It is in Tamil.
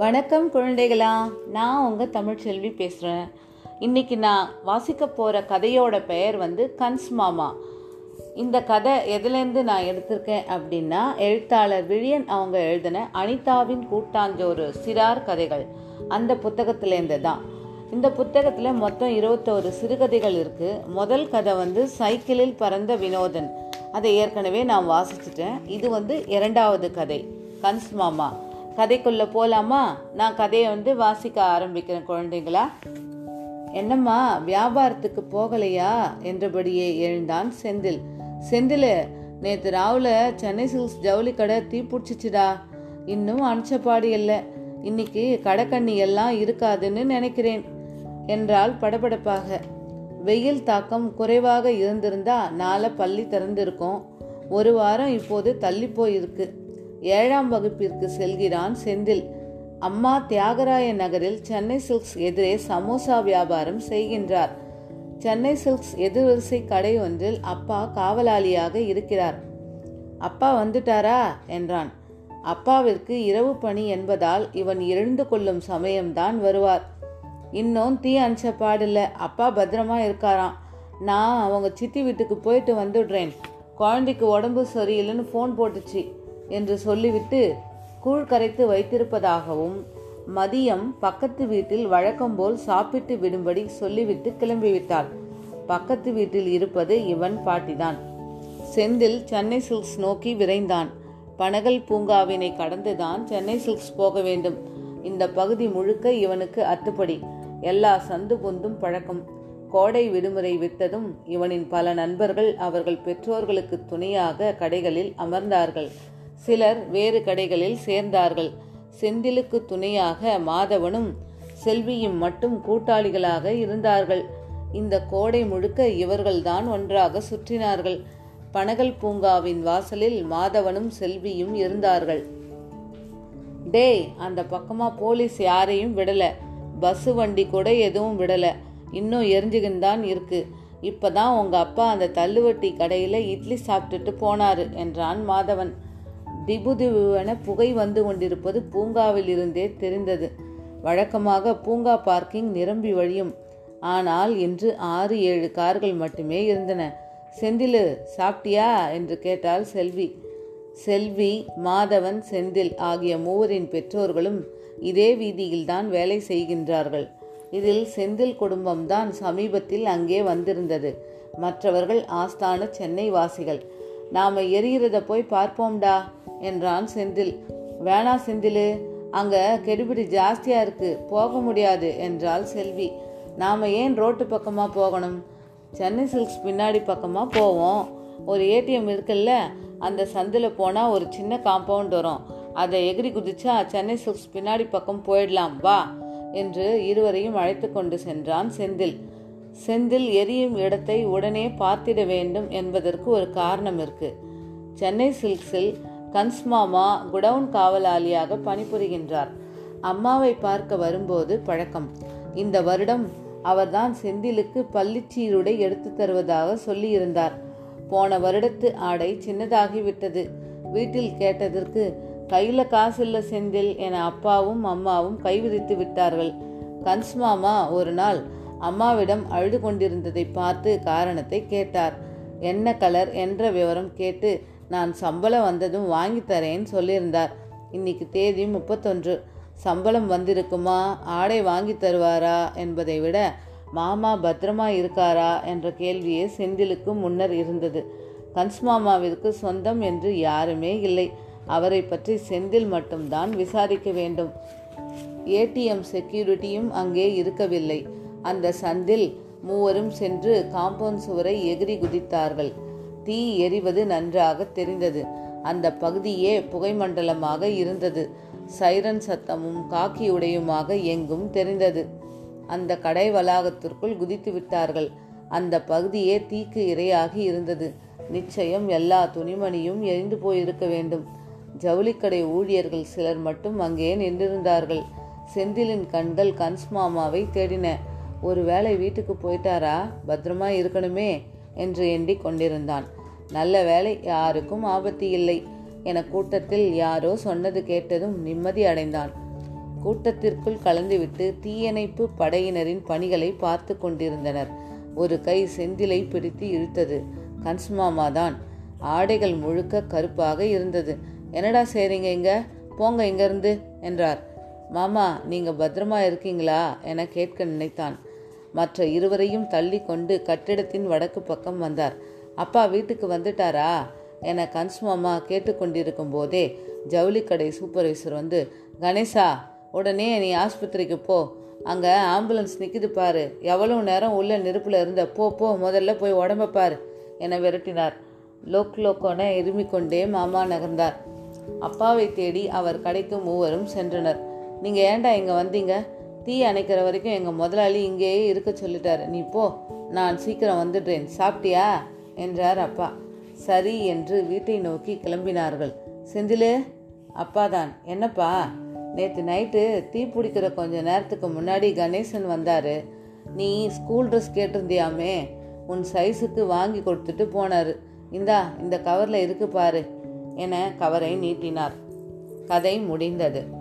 வணக்கம் குழந்தைகளா நான் உங்கள் தமிழ்ச்செல்வி பேசுகிறேன் இன்றைக்கி நான் வாசிக்க போகிற கதையோட பெயர் வந்து கன்ஸ் மாமா. இந்த கதை எதுலேருந்து நான் எடுத்திருக்கேன் அப்படின்னா எழுத்தாளர் விழியன் அவங்க எழுதின அனிதாவின் கூட்டாஞ்சோறு சிறார் கதைகள். அந்த புத்தகத்திலேருந்து தான் இந்த புத்தகத்தில் மொத்தம் இருபத்தோரு சிறுகதைகள் இருக்குது முதல் கதை வந்து சைக்கிளில் பறந்த வினோதன். அதை ஏற்கனவே நான் வாசிச்சிட்டேன். இது வந்து இரண்டாவது கதை கன்ஸ் மாமா. கதைக்குள்ளே போகலாமா நான் கதையை வந்து வாசிக்க ஆரம்பிக்கிறேன் குழந்தைங்களா என்னம்மா வியாபாரத்துக்கு போகலையா? என்றபடியே எழுந்தான் செந்தில். செந்தில் நேற்று ராவில் சென்னை சில்க்ஸ் ஜவுளி கடை தீப்பிடிச்சிச்சுடா இன்னும் அனுச்சப்பாடு இல்லை. இன்னைக்கு கடைக்கண்ணி எல்லாம் இருக்காதுன்னு நினைக்கிறேன் என்றால் படபடப்பாக. வெயில் தாக்கம் குறைவாக இருந்திருந்தா நாளை பள்ளி திறந்திருக்கும். ஒரு வாரம் இப்போது தள்ளி போயிருக்கு. ஏழாம் வகுப்பிற்கு செல்கிறான் செந்தில். அம்மா தியாகராய நகரில் சென்னை சில்க்ஸ் எதிரே சமோசா வியாபாரம் செய்கின்றார். சென்னை சில்க்ஸ் எதிர்வரிசை கடை ஒன்றில் அப்பா காவலாளியாக இருக்கிறார். அப்பா வந்துட்டாரா? என்றான். அப்பாவிற்கு இரவு பணி என்பதால் இவன் எழுந்து கொள்ளும் சமயம்தான் வருவார். இன்னும் தீ அனுச்ச பாடில்ல. அப்பா பத்திரமா இருக்காராம். நான் அவங்க சித்தி வீட்டுக்கு போயிட்டு வந்துடுறேன். குழந்தைக்கு உடம்பு சரியில்லைன்னு ஃபோன் போட்டுச்சு. என்று சொல்லிவிட்டு கூழ் கரைத்து வைத்திருப்பதாகவும் மதியம் பக்கத்து வீட்டில் வழக்கம் போல் சாப்பிட்டு விடும்படி சொல்லிவிட்டு கிளம்பிவிட்டாள். பக்கத்து வீட்டில் இருப்பது இவன் பாட்டிதான். செந்தில் சென்னை சில்க்ஸ் நோக்கி விரைந்தான். பனகல் பூங்காவினை கடந்துதான் சென்னை சில்க்ஸ் போக வேண்டும். இந்த பகுதி முழுக்க இவனுக்கு அத்துப்படி. எல்லா சந்து பொந்தும் பழக்கம். கோடை விடுமுறை விட்டதும் இவனின் பல நண்பர்கள் அவர்கள் பெற்றோர்களுக்கு துணையாக கடைகளில் அமர்ந்தார்கள். சிலர் வேறு கடைகளில் சேர்ந்தார்கள். செந்திலுக்கு துணையாக மாதவனும் செல்வியும் மட்டும் கூட்டாளிகளாக இருந்தார்கள். இந்த கோடை முழுக்க இவர்கள்தான் ஒன்றாக சுற்றினார்கள். பனகல் பூங்காவின் வாசலில் மாதவனும் செல்வியும் இருந்தார்கள். டேய் அந்த பக்கமா போலீஸ் யாரையும் விடல. பஸ் வண்டி கூட எதுவும் விடல. இன்னும் எரிஞ்சுக்கின்னு தான் இருக்கு. இப்பதான் உங்க அப்பா அந்த தள்ளுவட்டி கடையில இட்லி சாப்பிட்டுட்டு போனாரு என்றான் மாதவன். திபு திபுவென புகை வந்து கொண்டிருப்பது பூங்காவில் இருந்தே தெரிந்தது. வழக்கமாக பூங்கா பார்க்கிங் நிரம்பி வழியும். ஆனால் இன்று ஆறு ஏழு கார்கள் மட்டுமே இருந்தன. செந்திலு சாப்பிட்டியா? என்று கேட்டால் செல்வி. செல்வி மாதவன் செந்தில் ஆகிய மூவரின் பெற்றோர்களும் இதே வீதியில்தான் வேலை செய்கின்றார்கள். இதில் செந்தில் குடும்பம்தான் சமீபத்தில் அங்கே வந்திருந்தது. மற்றவர்கள் ஆஸ்தான சென்னை வாசிகள் நாம எரிகிறத போய் பார்ப்போம்டா. என்றான் செந்தில். வேணா செந்திலு அங்க கெடுபிடி ஜாஸ்தியா இருக்கு போக முடியாது என்றாள் செல்வி. நாம ஏன் ரோட்டு பக்கமா போகணும்? சென்னை சில்க்ஸ் பின்னாடி பக்கமா போவோம். ஒரு ஏடிஎம் இருக்குல்ல அந்த சந்தில் போனால் ஒரு சின்ன காம்பவுண்ட் வரும். அதை எகிரி குதிச்சா சென்னை சில்க்ஸ் பின்னாடி பக்கம் போயிடலாம் வா என்று இருவரையும் அழைத்து கொண்டு சென்றான் செந்தில். செந்தில் எரியும் இடத்தை உடனே பார்த்திட வேண்டும் என்பதற்கு ஒரு காரணம் இருக்கு. சென்னை சில்க்ஸில் கன்ஸ்மாமா குடவுன் காவலாளியாக பணிபுரிகின்றார். அம்மாவை பார்க்க வரும்போது பழக்கம். இந்த வருடம் அவர்தான் செந்திலுக்கு பள்ளிச்சீருடை எடுத்து தருவதாக சொல்லியிருந்தார். போன வருடத்து ஆடை சின்னதாகிவிட்டது. வீட்டில் கேட்டதற்கு கையில காசு செந்தில் என அப்பாவும் அம்மாவும் கைவிரித்து விட்டார்கள். கன்ஸ் மாமா ஒரு நாள் அம்மாவிடம் அழுது கொண்டிருந்ததை பார்த்து காரணத்தை கேட்டார். என்ன கலர்? என்ற விவரம் கேட்டு நான் சம்பளம் வந்ததும் வாங்கி தரேன்னு சொல்லியிருந்தார். இன்னைக்கு தேதி முப்பத்தொன்று. சம்பளம் வந்திருக்குமா? ஆடை வாங்கி தருவாரா? என்பதை விட மாமா பத்திரமா இருக்காரா? என்ற கேள்வியே செந்திலுக்கு முன்னர் இருந்தது. கன்ஸ் மாமாவிற்கு சொந்தம் என்று யாருமே இல்லை. அவரை பற்றி செந்தில் மட்டும்தான் விசாரிக்க வேண்டும். ஏடிஎம் செக்யூரிட்டியும் அங்கே இருக்கவில்லை. அந்த சந்தில் மூவரும் சென்று காம்பவுண்ட் சுவரை எகிரி குதித்தார்கள். தீ எரிவது நன்றாக தெரிந்தது. அந்த பகுதியே புகைமண்டலமாக இருந்தது. சைரன் சத்தமும் காக்கி உடையுமாக எங்கும் தெரிந்தது. அந்த கடை வளாகத்திற்குள் குதித்து விட்டார்கள் அந்த பகுதியே தீக்கு இரையாகி இருந்தது. நிச்சயம் எல்லா துணிமணியும் எரிந்து போயிருக்க வேண்டும். ஜவுளிக்கடை ஊழியர்கள் சிலர் மட்டும் அங்கே நின்றிருந்தார்கள். செந்திலின் கண்கள் கன்ஸ் மாமாவை தேடின. ஒருவேளை வீட்டுக்கு போயிட்டாரா? பத்திரமா இருக்கணுமே? என்று எண்ணிக் கொண்டிருந்தான். நல்ல வேலை யாருக்கும் ஆபத்து இல்லை என கூட்டத்தில் யாரோ சொன்னது கேட்டதும் நிம்மதி அடைந்தான். கூட்டத்திற்குள் கலந்துவிட்டு தீயணைப்பு படையினரின் பணிகளை பார்த்து கொண்டிருந்தனர். ஒரு கை செந்திலை பிடித்து இழுத்தது. கன்ஸ்மாமா தான் ஆடைகள் முழுக்க கருப்பாக இருந்தது. என்னடா செய்றீங்க இங்க? போங்க இங்கிருந்து என்றார். மாமா நீங்க பத்திரமா இருக்கீங்களா என கேட்க நினைத்தான். மற்ற இருவரையும் தள்ளி கொண்டு கட்டிடத்தின் வடக்கு பக்கம் வந்தார். அப்பா வீட்டுக்கு வந்துட்டாரா? என கன்ஸ்மாமா கேட்டுக்கொண்டிருக்கும் போதே ஜவுளி கடை சூப்பர்வைசர் வந்து கணேசா உடனே நீ ஆஸ்பத்திரிக்கு போ. அங்கே ஆம்புலன்ஸ் நிற்கிது பாரு. எவ்வளவு நேரம் உள்ள நெருப்பில் இருந்த போ போ முதல்ல போய் உடம்ப பாரு என விரட்டினார். லோக் லோக்கோன இருமிக்கொண்டே மாமா நகர்ந்தார். அப்பாவை தேடி அவர் கடைக்கு மூவரும் சென்றனர். நீங்கள் ஏன்டா இங்கே வந்தீங்க? தீ அணைக்கிற வரைக்கும் எங்கள் முதலாளி இங்கேயே இருக்க சொல்லிட்டாரு. நீ போ. நான் சீக்கிரம் வந்துடுறேன். சாப்பிட்டியா? என்றார் அப்பா. சரி என்று வீட்டை நோக்கி கிளம்பினார்கள். செந்திலு அப்பாதான் என்னப்பா? நேற்று நைட்டு தீ பிடிக்கிற கொஞ்ச நேரத்துக்கு முன்னாடி கணேசன் வந்தாரு. நீ ஸ்கூல் ட்ரெஸ் கேட்டிருந்தியாமே? உன் சைஸுக்கு வாங்கி கொடுத்துட்டு போனாரு. இந்தா இந்த கவரில் இருக்கு பாரு என கவரை நீட்டினார். கதை முடிந்தது.